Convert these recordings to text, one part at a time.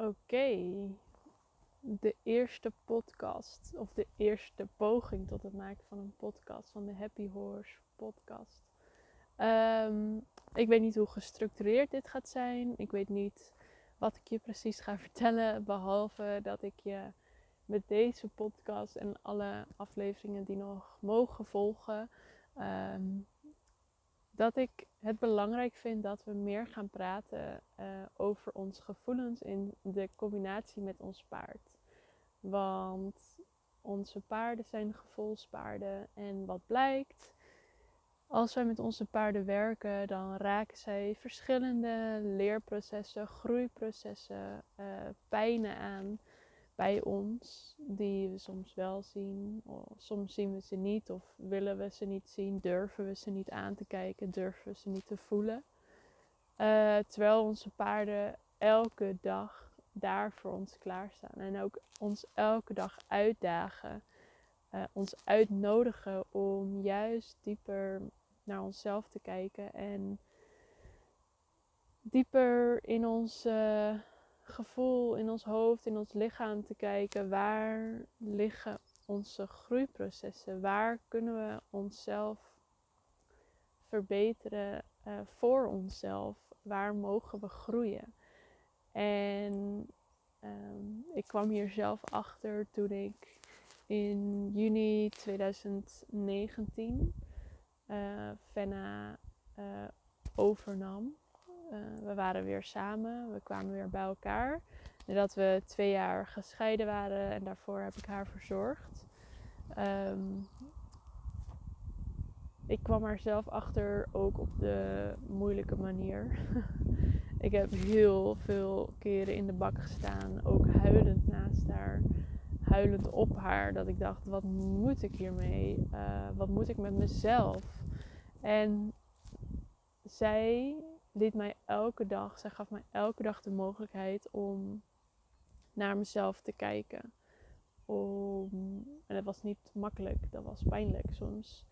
Oké, de eerste podcast, of de eerste poging tot het maken van een podcast, van de Happy Horse podcast. Ehm, ik weet niet hoe gestructureerd dit gaat zijn. Ik weet niet wat ik je precies ga vertellen, behalve dat ik je met deze podcast en alle afleveringen die nog mogen volgen, ehm, dat ik het belangrijk vind dat we meer gaan praten uh, over onze gevoelens in de combinatie met ons paard. Want onze paarden zijn gevoelspaarden en wat blijkt, als wij met onze paarden werken, dan raken zij verschillende leerprocessen, groeiprocessen, uh, pijnen aan bij ons, die we soms wel zien, soms zien we ze niet, of willen we ze niet zien, durven we ze niet aan te kijken, durven we ze niet te voelen. Uh, terwijl onze paarden elke dag daar voor ons klaarstaan en ook ons elke dag uitdagen, uh, ons uitnodigen om juist dieper naar onszelf te kijken en dieper in uh, gevoel, in ons hoofd, in ons lichaam te kijken. Waar liggen onze groeiprocessen? Waar kunnen we onszelf verbeteren uh, voor onszelf? Waar mogen we groeien? En um, ik kwam hier zelf achter toen ik in juni 2019 uh, Fenna uh, overnam. Uh, we waren weer samen, we kwamen weer bij elkaar. Nadat we twee jaar gescheiden waren en daarvoor heb ik haar verzorgd. Um, ik kwam er zelf achter ook op de moeilijke manier. ik heb heel veel keren in de bak gestaan, ook huilend naast haar, huilend op haar. Dat ik dacht: wat moet ik hiermee? Uh, wat moet ik met mezelf? En zij liet mij elke dag, zij gaf mij elke dag de mogelijkheid om naar mezelf te kijken. Om, en dat was niet makkelijk, dat was pijnlijk soms.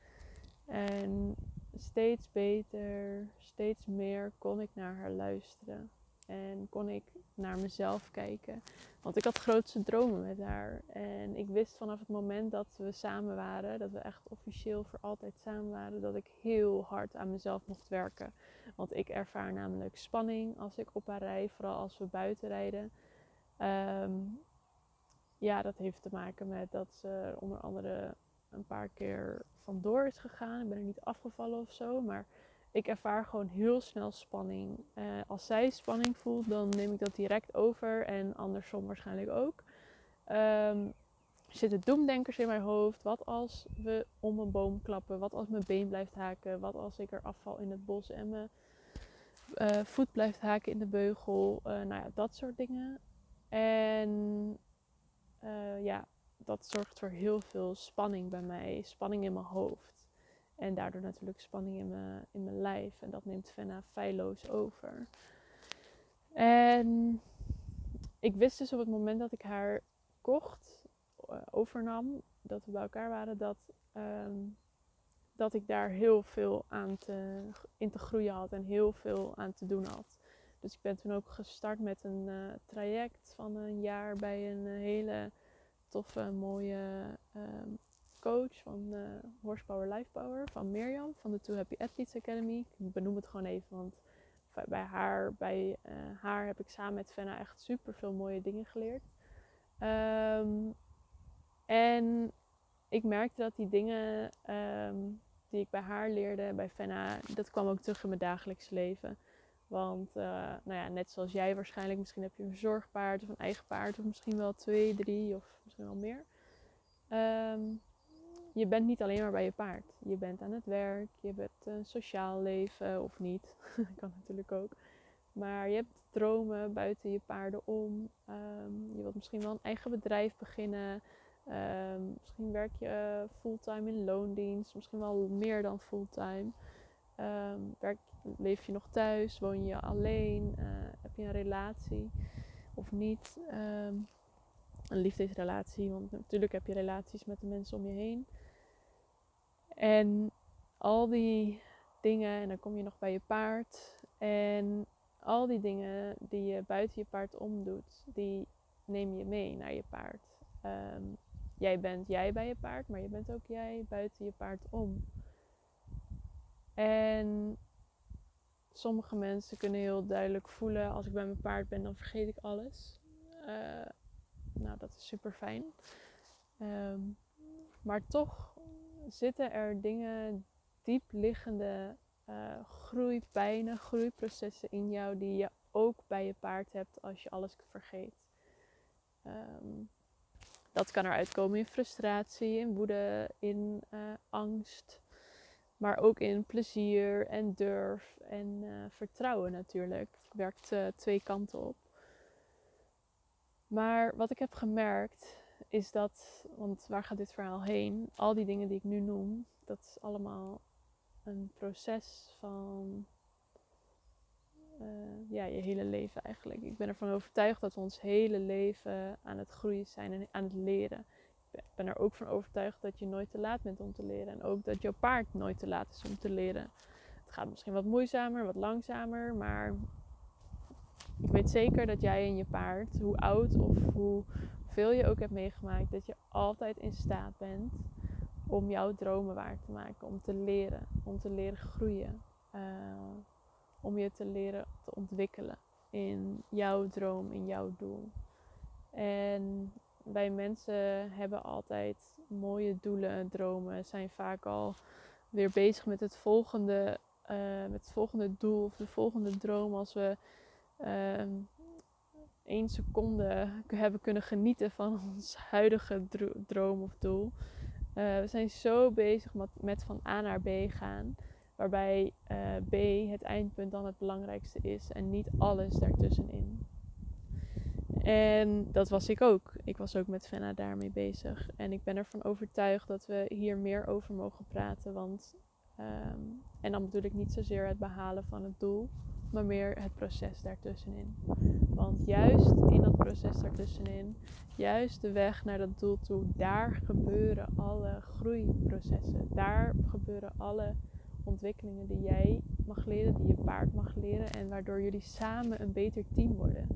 En steeds beter, steeds meer kon ik naar haar luisteren. En kon ik naar mezelf kijken. Want ik had grootste dromen met haar. En ik wist vanaf het moment dat we samen waren, dat we echt officieel voor altijd samen waren, dat ik heel hard aan mezelf mocht werken. Want ik ervaar namelijk spanning als ik op haar rij, vooral als we buiten rijden. Um, ja, dat heeft te maken met dat ze onder andere een paar keer vandoor is gegaan. Ik ben er niet afgevallen of zo, maar ik ervaar gewoon heel snel spanning. Uh, als zij spanning voelt, dan neem ik dat direct over en andersom waarschijnlijk ook. Er zitten doemdenkers in mijn hoofd. Wat als we om een boom klappen? Wat als mijn been blijft haken? Wat als ik er afval in het bos en mijn uh, voet blijft haken in de beugel? Uh, nou ja, dat soort dingen. En ja, dat zorgt voor heel veel spanning bij mij. Spanning in mijn hoofd. En daardoor natuurlijk spanning in mijn, in mijn lijf. En dat neemt Fenna feilloos over. En ik wist dus op het moment dat ik haar kocht, uh, overnam, dat we bij elkaar waren, dat, um, dat ik daar heel veel aan te, in te groeien had en heel veel aan te doen had. Dus ik ben toen ook gestart met een uh, traject van een jaar bij een uh, hele toffe, mooie um, coach van uh, Horsepower Life Power van Mirjam van de Two Happy Athletes Academy. Ik benoem het gewoon even, want bij haar, bij, uh, haar heb ik samen met Fenna echt super veel mooie dingen geleerd. Um, en ik merkte dat die dingen um, die ik bij haar leerde, bij Fenna, dat kwam ook terug in mijn dagelijks leven. Want uh, nou ja, net zoals jij waarschijnlijk, misschien heb je een zorgpaard of een eigen paard, of misschien wel twee, drie of misschien wel meer. Um, je bent niet alleen maar bij je paard. Je bent aan het werk, je hebt een sociaal leven of niet. kan natuurlijk ook. Maar je hebt dromen buiten je paarden om. Um, je wilt misschien wel een eigen bedrijf beginnen. Um, misschien werk je fulltime in loondienst. Misschien wel meer dan fulltime. Um, werk, leef je nog thuis? Woon je alleen? Uh, heb je een relatie of niet? een liefdesrelatie. Want natuurlijk heb je relaties met de mensen om je heen. En al die dingen, en dan kom je nog bij je paard. En al die dingen die je buiten je paard omdoet, die neem je mee naar je paard. Ehm, jij bent jij bij je paard, maar je bent ook jij buiten je paard om. En sommige mensen kunnen heel duidelijk voelen: als ik bij mijn paard ben, dan vergeet ik alles. Uh, nou, dat is super fijn. Ehm, maar toch zitten er dingen, diep liggende uh, groeipijnen, groeiprocessen in jou die je ook bij je paard hebt als je alles vergeet. Ehm, dat kan eruit komen in frustratie, in woede, in uh, angst. Maar ook in plezier en durf en uh, vertrouwen natuurlijk. Het werkt twee kanten op. Maar wat ik heb gemerkt is dat, want waar gaat dit verhaal heen? Al die dingen die ik nu noem, dat is allemaal een proces van uh, ja, je hele leven eigenlijk. Ik ben ervan overtuigd dat we ons hele leven aan het groeien zijn en aan het leren. Ik ben er ook van overtuigd dat je nooit te laat bent om te leren. En ook dat jouw paard nooit te laat is om te leren. Het gaat misschien wat moeizamer, wat langzamer, maar ik weet zeker dat jij en je paard, hoe oud of hoeveel je ook hebt meegemaakt, dat je altijd in staat bent om jouw dromen waar te maken, om te leren, om te leren groeien, uh, om je te leren te ontwikkelen in jouw droom, in jouw doel. En wij mensen hebben altijd mooie doelen, dromen, zijn vaak al weer bezig met het volgende, uh, met het volgende doel of de volgende droom als we uh, één seconde hebben kunnen genieten van ons huidige droom of doel. Uh, we zijn zo bezig met, van A naar B gaan, waarbij uh, B het eindpunt dan het belangrijkste is en niet alles daartussenin. En dat was ik ook. Ik was ook met Fenna daarmee bezig. En ik ben ervan overtuigd dat we hier meer over mogen praten. Want, um, en dan bedoel ik niet zozeer het behalen van het doel, maar meer het proces daartussenin. Want juist in dat proces daartussenin, juist de weg naar dat doel toe, daar gebeuren alle groeiprocessen. Daar gebeuren alle ontwikkelingen die jij mag leren, die je paard mag leren en waardoor jullie samen een beter team worden.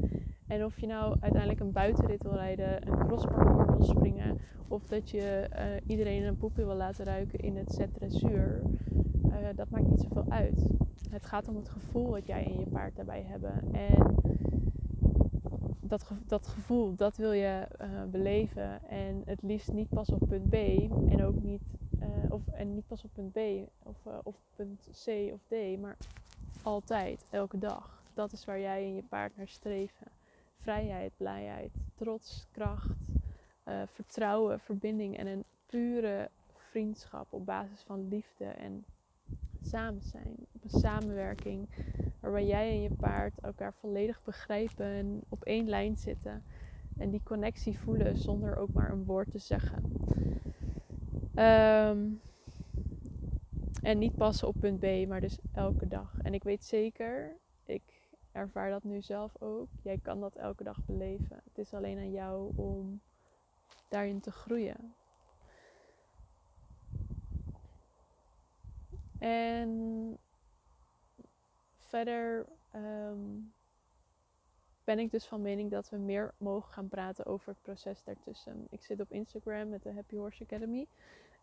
En of je nou uiteindelijk een buitenrit wil rijden, een crossparcours wil springen, of dat je uh, iedereen een poepje wil laten ruiken in het set dat maakt niet zoveel uit. Het gaat om het gevoel wat jij en je paard daarbij hebben. En dat, dat gevoel, dat wil je uh, beleven. En het liefst niet pas op punt B en ook niet, of, en niet pas op punt B of, of punt C of D, maar altijd, elke dag. Dat is waar jij en je paard naar streven vrijheid, blijheid, trots, kracht, vertrouwen, verbinding en een pure vriendschap op basis van liefde en samen zijn. Op een samenwerking waarbij jij en je paard elkaar volledig begrijpen en op één lijn zitten. En die connectie voelen zonder ook maar een woord te zeggen. Um, en niet passen op punt B, maar dus elke dag. En ik weet zeker, ik ervaar dat nu zelf ook. Jij kan dat elke dag beleven. Het is alleen aan jou om daarin te groeien. En verder um, ben ik dus van mening dat we meer mogen gaan praten over het proces daartussen. Ik zit op Instagram met de Happy Horse Academy.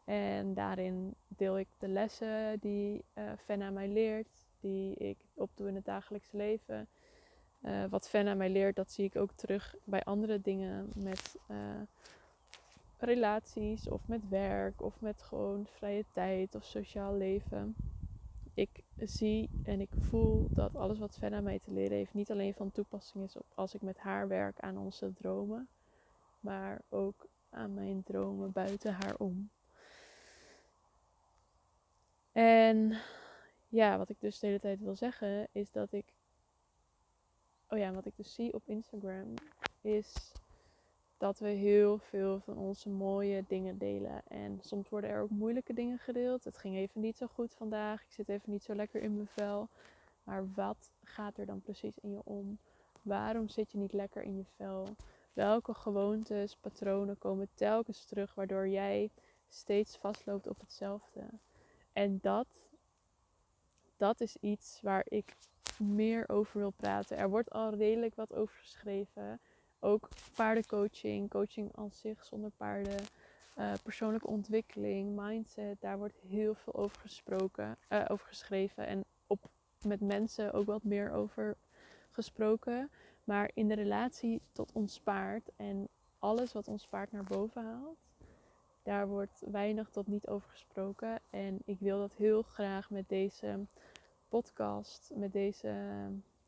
En daarin deel ik de lessen die uh, Fenna mij leert die ik opdoe in het dagelijkse leven. Uh, wat Fenna mij leert, dat zie ik ook terug bij andere dingen met uh, relaties of met werk of met gewoon vrije tijd of sociaal leven. Ik zie en ik voel dat alles wat Fenna mij te leren heeft niet alleen van toepassing is op als ik met haar werk aan onze dromen, maar ook aan mijn dromen buiten haar om. En ja, wat ik dus de hele tijd wil zeggen, is dat ik. Oh ja, wat ik dus zie op Instagram is dat we heel veel van onze mooie dingen delen. En soms worden er ook moeilijke dingen gedeeld. Het ging even niet zo goed vandaag. Ik zit even niet zo lekker in mijn vel. Maar wat gaat er dan precies in je om? Waarom zit je niet lekker in je vel? Welke gewoontes, patronen komen telkens terug waardoor jij steeds vastloopt op hetzelfde? En dat dat is iets waar ik meer over wil praten. Er wordt al redelijk wat over geschreven. Ook paardencoaching, coaching als zich zonder paarden. Uh, persoonlijke ontwikkeling, mindset, daar wordt heel veel over gesproken, uh, over geschreven. En op, met mensen ook wat meer over gesproken. Maar in de relatie tot ons paard en alles wat ons paard naar boven haalt, daar wordt weinig tot niet over gesproken. En ik wil dat heel graag met deze podcast, met deze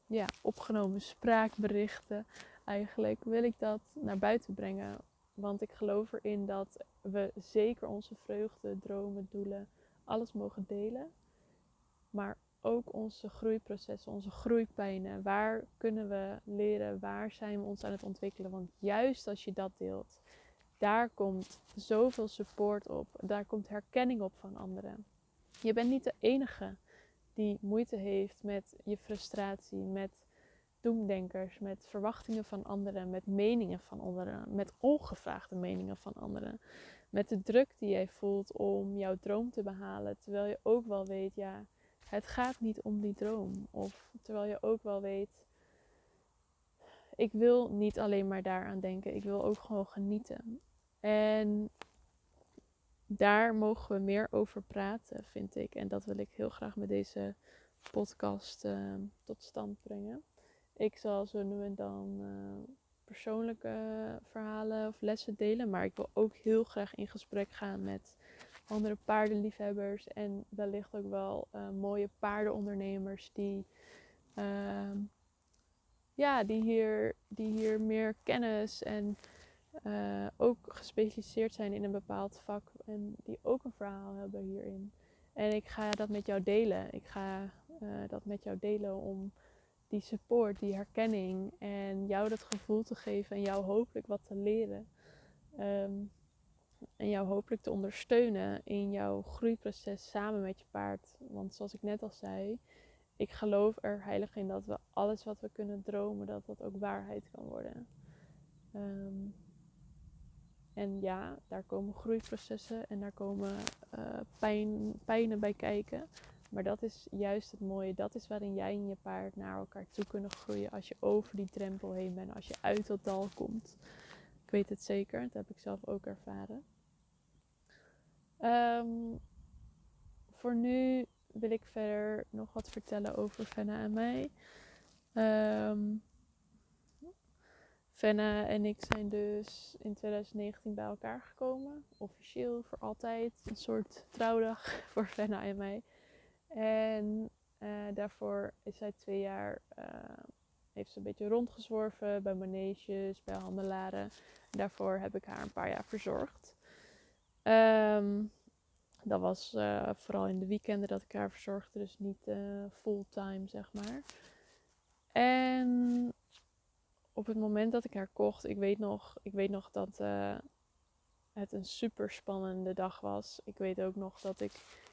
ja, opgenomen spraakberichten, eigenlijk wil ik dat naar buiten brengen. Want ik geloof erin dat we zeker onze vreugde, dromen, doelen, alles mogen delen. Maar ook onze groeiprocessen, onze groeipijnen. Waar kunnen we leren? Waar zijn we ons aan het ontwikkelen? Want juist als je dat deelt, daar komt zoveel support op. Daar komt herkenning op van anderen. Je bent niet de enige die moeite heeft met je frustratie, met doemdenkers, met verwachtingen van anderen, met meningen van anderen, met ongevraagde meningen van anderen. Met de druk die jij voelt om jouw droom te behalen, terwijl je ook wel weet, ja, het gaat niet om die droom. Of terwijl je ook wel weet, ik wil niet alleen maar daaraan denken, ik wil ook gewoon genieten. En daar mogen we meer over praten, vind ik. En dat wil ik heel graag met deze podcast uh, tot stand brengen. Ik zal zo nu en dan uh, persoonlijke verhalen of lessen delen. Maar ik wil ook heel graag in gesprek gaan met andere paardenliefhebbers. En wellicht ook wel uh, mooie paardenondernemers die, uh, ja, die, hier, die hier meer kennis en ook gespecialiseerd zijn in een bepaald vak. En die ook een verhaal hebben hierin. En ik ga dat met jou delen. Ik ga dat met jou delen om die support, die herkenning en jou dat gevoel te geven en jou hopelijk wat te leren. Um, en jou hopelijk te ondersteunen in jouw groeiproces samen met je paard. Want zoals ik net al zei, ik geloof er heilig in dat we alles wat we kunnen dromen, dat dat ook waarheid kan worden. Um, en ja, daar komen groeiprocessen en daar komen uh, pijn, pijnen bij kijken. Maar dat is juist het mooie. Dat is waarin jij en je paard naar elkaar toe kunnen groeien. Als je over die drempel heen bent. Als je uit dat dal komt. Ik weet het zeker. Dat heb ik zelf ook ervaren. Um, voor nu wil ik verder nog wat vertellen over Fenna en mij. Um, Fenna en ik zijn dus in 2019 bij elkaar gekomen. Officieel voor altijd. Een soort trouwdag voor Fenna en mij. En uh, daarvoor is zij twee jaar, uh, heeft ze een beetje rondgezworven bij maneges, bij handelaren. Daarvoor heb ik haar een paar jaar verzorgd. Um, dat was uh, vooral in de weekenden dat ik haar verzorgde, dus niet fulltime zeg maar. En op het moment dat ik haar kocht, ik weet nog, ik weet nog dat het een super spannende dag was. Ik weet ook nog dat ik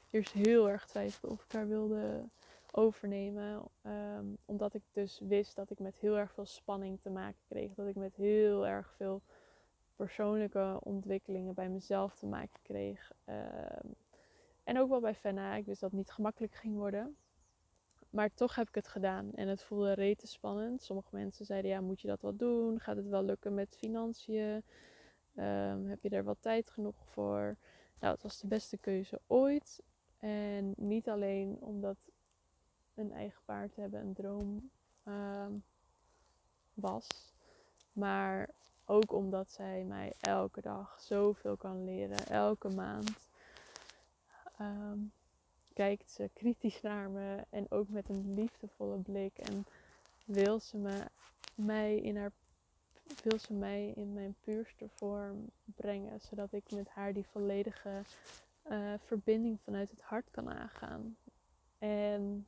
eerst heel erg twijfelde of ik haar wilde overnemen. Um, omdat ik dus wist dat ik met heel erg veel spanning te maken kreeg. Dat ik met heel erg veel persoonlijke ontwikkelingen bij mezelf te maken kreeg. Um, en ook wel bij Fenna. Ik wist dat het niet gemakkelijk ging worden. Maar toch heb ik het gedaan. En het voelde rete spannend. Sommige mensen zeiden, ja, moet je dat wel doen? Gaat het wel lukken met financiën? Um, heb je er wel tijd genoeg voor? Nou, het was de beste keuze ooit. En niet alleen omdat een eigen paard hebben een droom uh, was, maar ook omdat zij mij elke dag zoveel kan leren, elke maand. Um, kijkt ze kritisch naar me en ook met een liefdevolle blik en wil ze me, mij in haar wil ze mij in mijn puurste vorm brengen, zodat ik met haar die volledige uh, verbinding vanuit het hart kan aangaan. En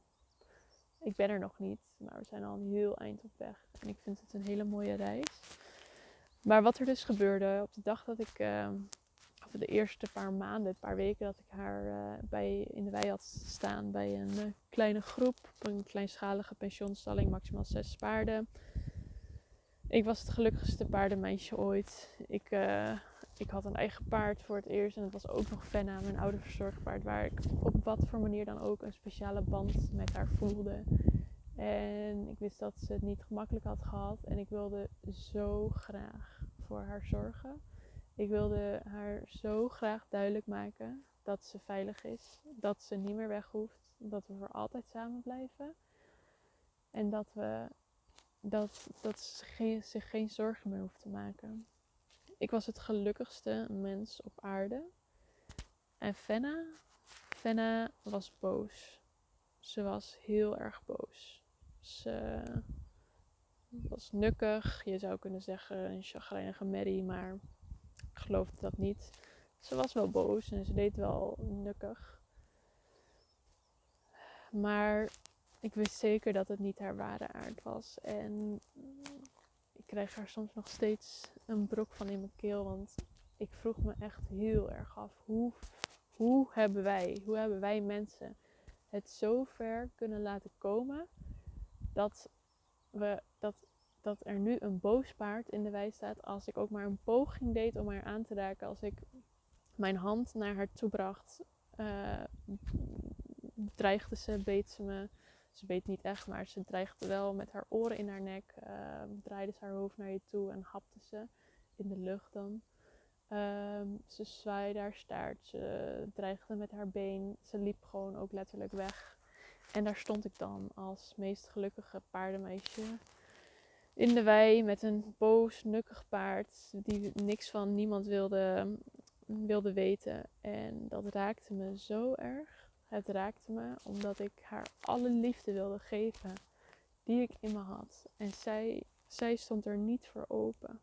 ik ben er nog niet, maar we zijn al een heel eind op weg. En ik vind het een hele mooie reis. Maar wat er dus gebeurde op de dag dat ik, uh, of de eerste paar maanden, een paar weken dat ik haar uh, bij, in de wei had staan bij een uh, kleine groep, op een kleinschalige pensioenstalling, maximaal zes paarden. Ik was het gelukkigste paardenmeisje ooit. Ik, ik had een eigen paard voor het eerst. En het was ook nog Fenna, mijn oude verzorgpaard. Waar ik op wat voor manier dan ook een speciale band met haar voelde. En ik wist dat ze het niet gemakkelijk had gehad. En ik wilde zo graag voor haar zorgen. Ik wilde haar zo graag duidelijk maken dat ze veilig is. Dat ze niet meer weg hoeft. Dat we voor altijd samen blijven. En dat, we, dat, dat ze geen, zich geen zorgen meer hoeft te maken. Ik was het gelukkigste mens op aarde. En Fenna, Fenna was boos. Ze was heel erg boos. Ze was nukkig. Je zou kunnen zeggen een chagrijnige Mary, maar ik geloofde dat niet. Ze was wel boos en ze deed wel nukkig. Maar ik wist zeker dat het niet haar ware aard was. En krijg er soms nog steeds een brok van in mijn keel. Want ik vroeg me echt heel erg af. Hoe, hoe hebben wij, hoe hebben wij mensen het zo ver kunnen laten komen dat, we, dat, dat er nu een boos paard in de wei staat. Als ik ook maar een poging deed om haar aan te raken. Als ik mijn hand naar haar toe bracht. Uh, dreigde ze, beet ze me. Ze beet niet echt, maar ze dreigde wel met haar oren in haar nek. Uh, draaide ze haar hoofd naar je toe en hapte ze in de lucht dan. Um, ze zwaaide haar staart, ze dreigde met haar been. Ze liep gewoon ook letterlijk weg. En daar stond ik dan als meest gelukkige paardenmeisje in de wei met een boos, nukkig paard die niks van niemand wilde, wilde weten. En dat raakte me zo erg. Het raakte me omdat ik haar alle liefde wilde geven die ik in me had. En zij, zij stond er niet voor open.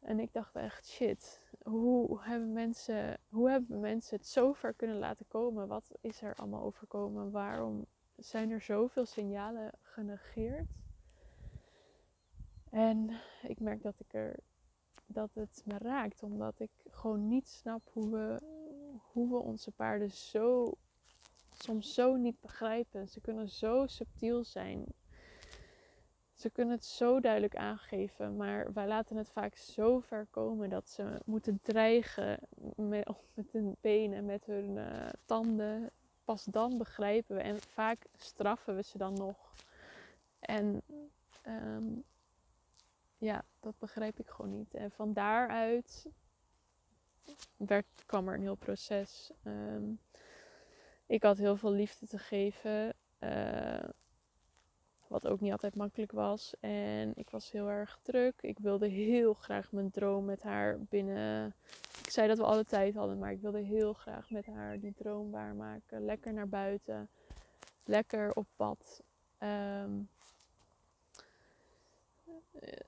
En ik dacht echt, shit, hoe hebben, mensen, hoe hebben mensen het zo ver kunnen laten komen? Wat is er allemaal overkomen? Waarom zijn er zoveel signalen genegeerd? En ik merk dat ik er dat het me raakt, omdat ik gewoon niet snap hoe we, hoe we onze paarden zo soms zo niet begrijpen. Ze kunnen zo subtiel zijn. Ze kunnen het zo duidelijk aangeven, maar wij laten het vaak zo ver komen dat ze moeten dreigen met, met hun benen, met hun uh, tanden. Pas dan begrijpen we en vaak straffen we ze dan nog. En um, ja, dat begrijp ik gewoon niet. En van daaruit werd, kwam er een heel proces. Um, ik had heel veel liefde te geven. Uh, wat ook niet altijd makkelijk was. En ik was heel erg druk. Ik wilde heel graag mijn droom met haar binnen. Ik zei dat we alle tijd hadden, maar ik wilde heel graag met haar die droom waarmaken. Lekker naar buiten. Lekker op pad. Um,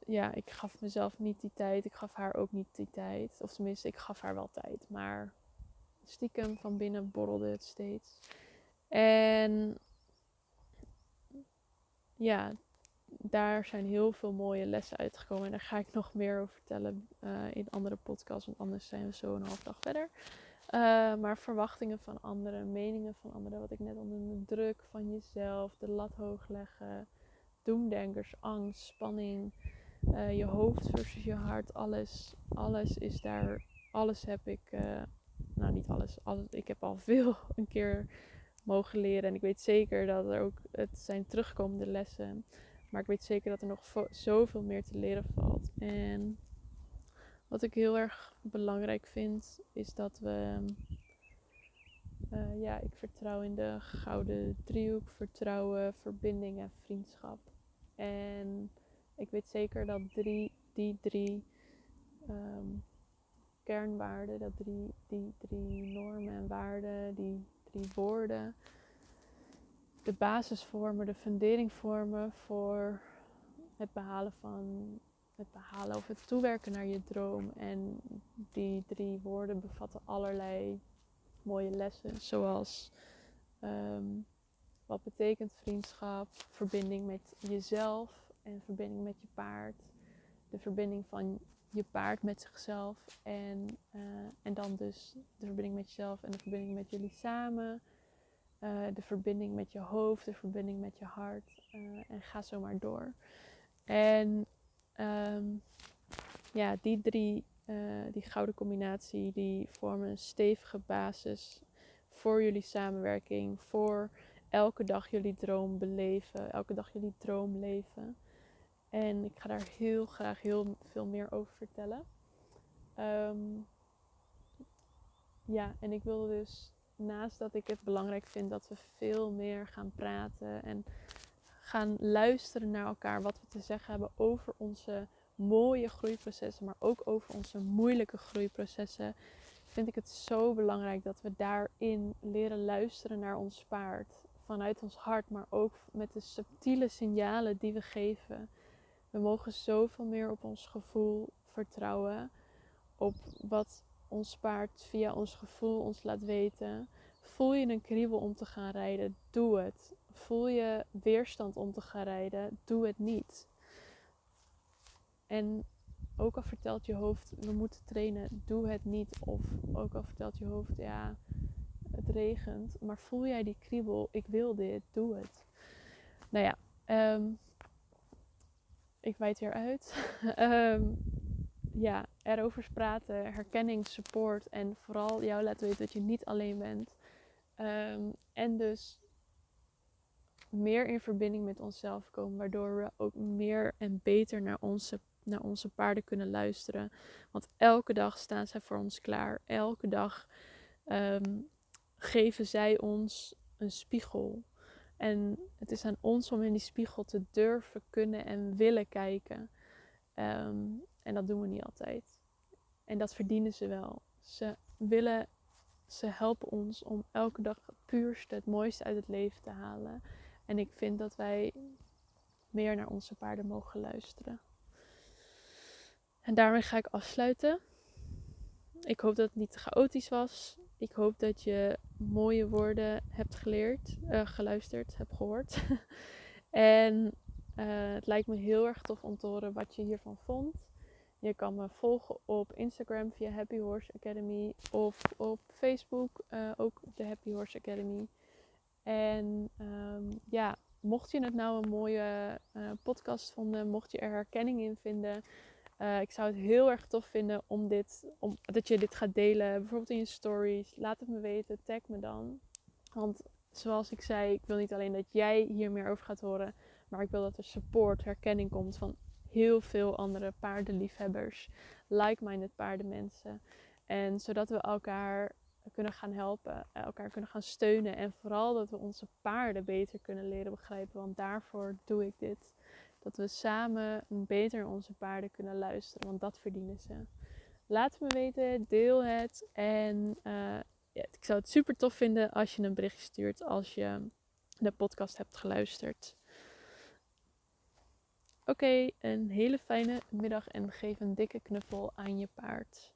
ja, ik gaf mezelf niet die tijd. Ik gaf haar ook niet die tijd. Of tenminste, ik gaf haar wel tijd. Maar stiekem van binnen borrelde het steeds. En ja, daar zijn heel veel mooie lessen uitgekomen. En daar ga ik nog meer over vertellen uh, in andere podcasts. Want anders zijn we zo een half dag verder. Uh, maar verwachtingen van anderen, meningen van anderen, wat ik net al noemde, druk van jezelf, de lat hoog leggen, doemdenkers, angst, spanning, uh, je hoofd versus je hart, alles, alles is daar, alles heb ik nou niet alles, alles, ik heb al veel een keer mogen leren. En ik weet zeker dat er ook, het zijn terugkomende lessen. Maar ik weet zeker dat er nog zoveel meer te leren valt. En wat ik heel erg belangrijk vind, is dat we. Uh, ja, ik vertrouw in de gouden driehoek: vertrouwen, verbinding en vriendschap. En ik weet zeker dat drie, die drie um, kernwaarden, dat drie, die drie normen en waarden, die drie woorden, de basis vormen, de fundering vormen voor het behalen van het behalen of het toewerken naar je droom. En die drie woorden bevatten allerlei mooie lessen, zoals um, wat betekent vriendschap, verbinding met jezelf en verbinding met je paard, de verbinding van je paard met zichzelf. En, uh, en dan dus de verbinding met jezelf en de verbinding met jullie samen. Uh, de verbinding met je hoofd, de verbinding met je hart. Uh, en ga zo maar door. En um, ja, die drie, die gouden combinatie, die vormen een stevige basis voor jullie samenwerking. Voor elke dag jullie droom beleven, elke dag jullie droom leven. En ik ga daar heel graag heel veel meer over vertellen. Ehm, ja, en ik wil dus naast dat ik het belangrijk vind dat we veel meer gaan praten en gaan luisteren naar elkaar, wat we te zeggen hebben over onze mooie groeiprocessen, maar ook over onze moeilijke groeiprocessen, vind ik het zo belangrijk dat we daarin leren luisteren naar ons paard. Vanuit ons hart, maar ook met de subtiele signalen die we geven. We mogen zoveel meer op ons gevoel vertrouwen. Op wat ons paard via ons gevoel ons laat weten. Voel je een kriebel om te gaan rijden? Doe het. Voel je weerstand om te gaan rijden? Doe het niet. En ook al vertelt je hoofd, we moeten trainen, doe het niet. Of ook al vertelt je hoofd, ja, het regent. Maar voel jij die kriebel, ik wil dit, doe het. Nou ja, um, ik wijd weer uit. um, ja, erover praten, herkenning, support en vooral jou laten weten dat je niet alleen bent. Um, en dus meer in verbinding met onszelf komen, waardoor we ook meer en beter naar onze naar onze paarden kunnen luisteren. Want elke dag staan zij voor ons klaar. Elke dag ehm, geven zij ons een spiegel. En het is aan ons om in die spiegel te durven, kunnen en willen kijken. Ehm, en dat doen we niet altijd. En dat verdienen ze wel. Ze willen, ze helpen ons om elke dag het puurste, het mooiste uit het leven te halen. En ik vind dat wij meer naar onze paarden mogen luisteren. En daarmee ga ik afsluiten. Ik hoop dat het niet te chaotisch was. Ik hoop dat je mooie woorden hebt geleerd, uh, geluisterd, hebt gehoord. en uh, het lijkt me heel erg tof om te horen wat je hiervan vond. Je kan me volgen op Instagram via Happy Horse Academy of op Facebook uh, ook de Happy Horse Academy. En um, ja, mocht je het nou een mooie podcast vinden, mocht je er herkenning in vinden, uh, ik zou het heel erg tof vinden om dit, om, dat je dit gaat delen. Bijvoorbeeld in je stories. Laat het me weten. Tag me dan. Want zoals ik zei, ik wil niet alleen dat jij hier meer over gaat horen. Maar ik wil dat er support, herkenning komt van heel veel andere paardenliefhebbers. Like-minded paardenmensen. En zodat we elkaar kunnen gaan helpen, elkaar kunnen gaan steunen. En vooral dat we onze paarden beter kunnen leren begrijpen. Want daarvoor doe ik dit. Dat we samen beter onze paarden kunnen luisteren, want dat verdienen ze. Laat me weten, deel het. En uh, ja, ik zou het super tof vinden als je een bericht stuurt als je de podcast hebt geluisterd. Oké, een hele fijne middag en geef een dikke knuffel aan je paard.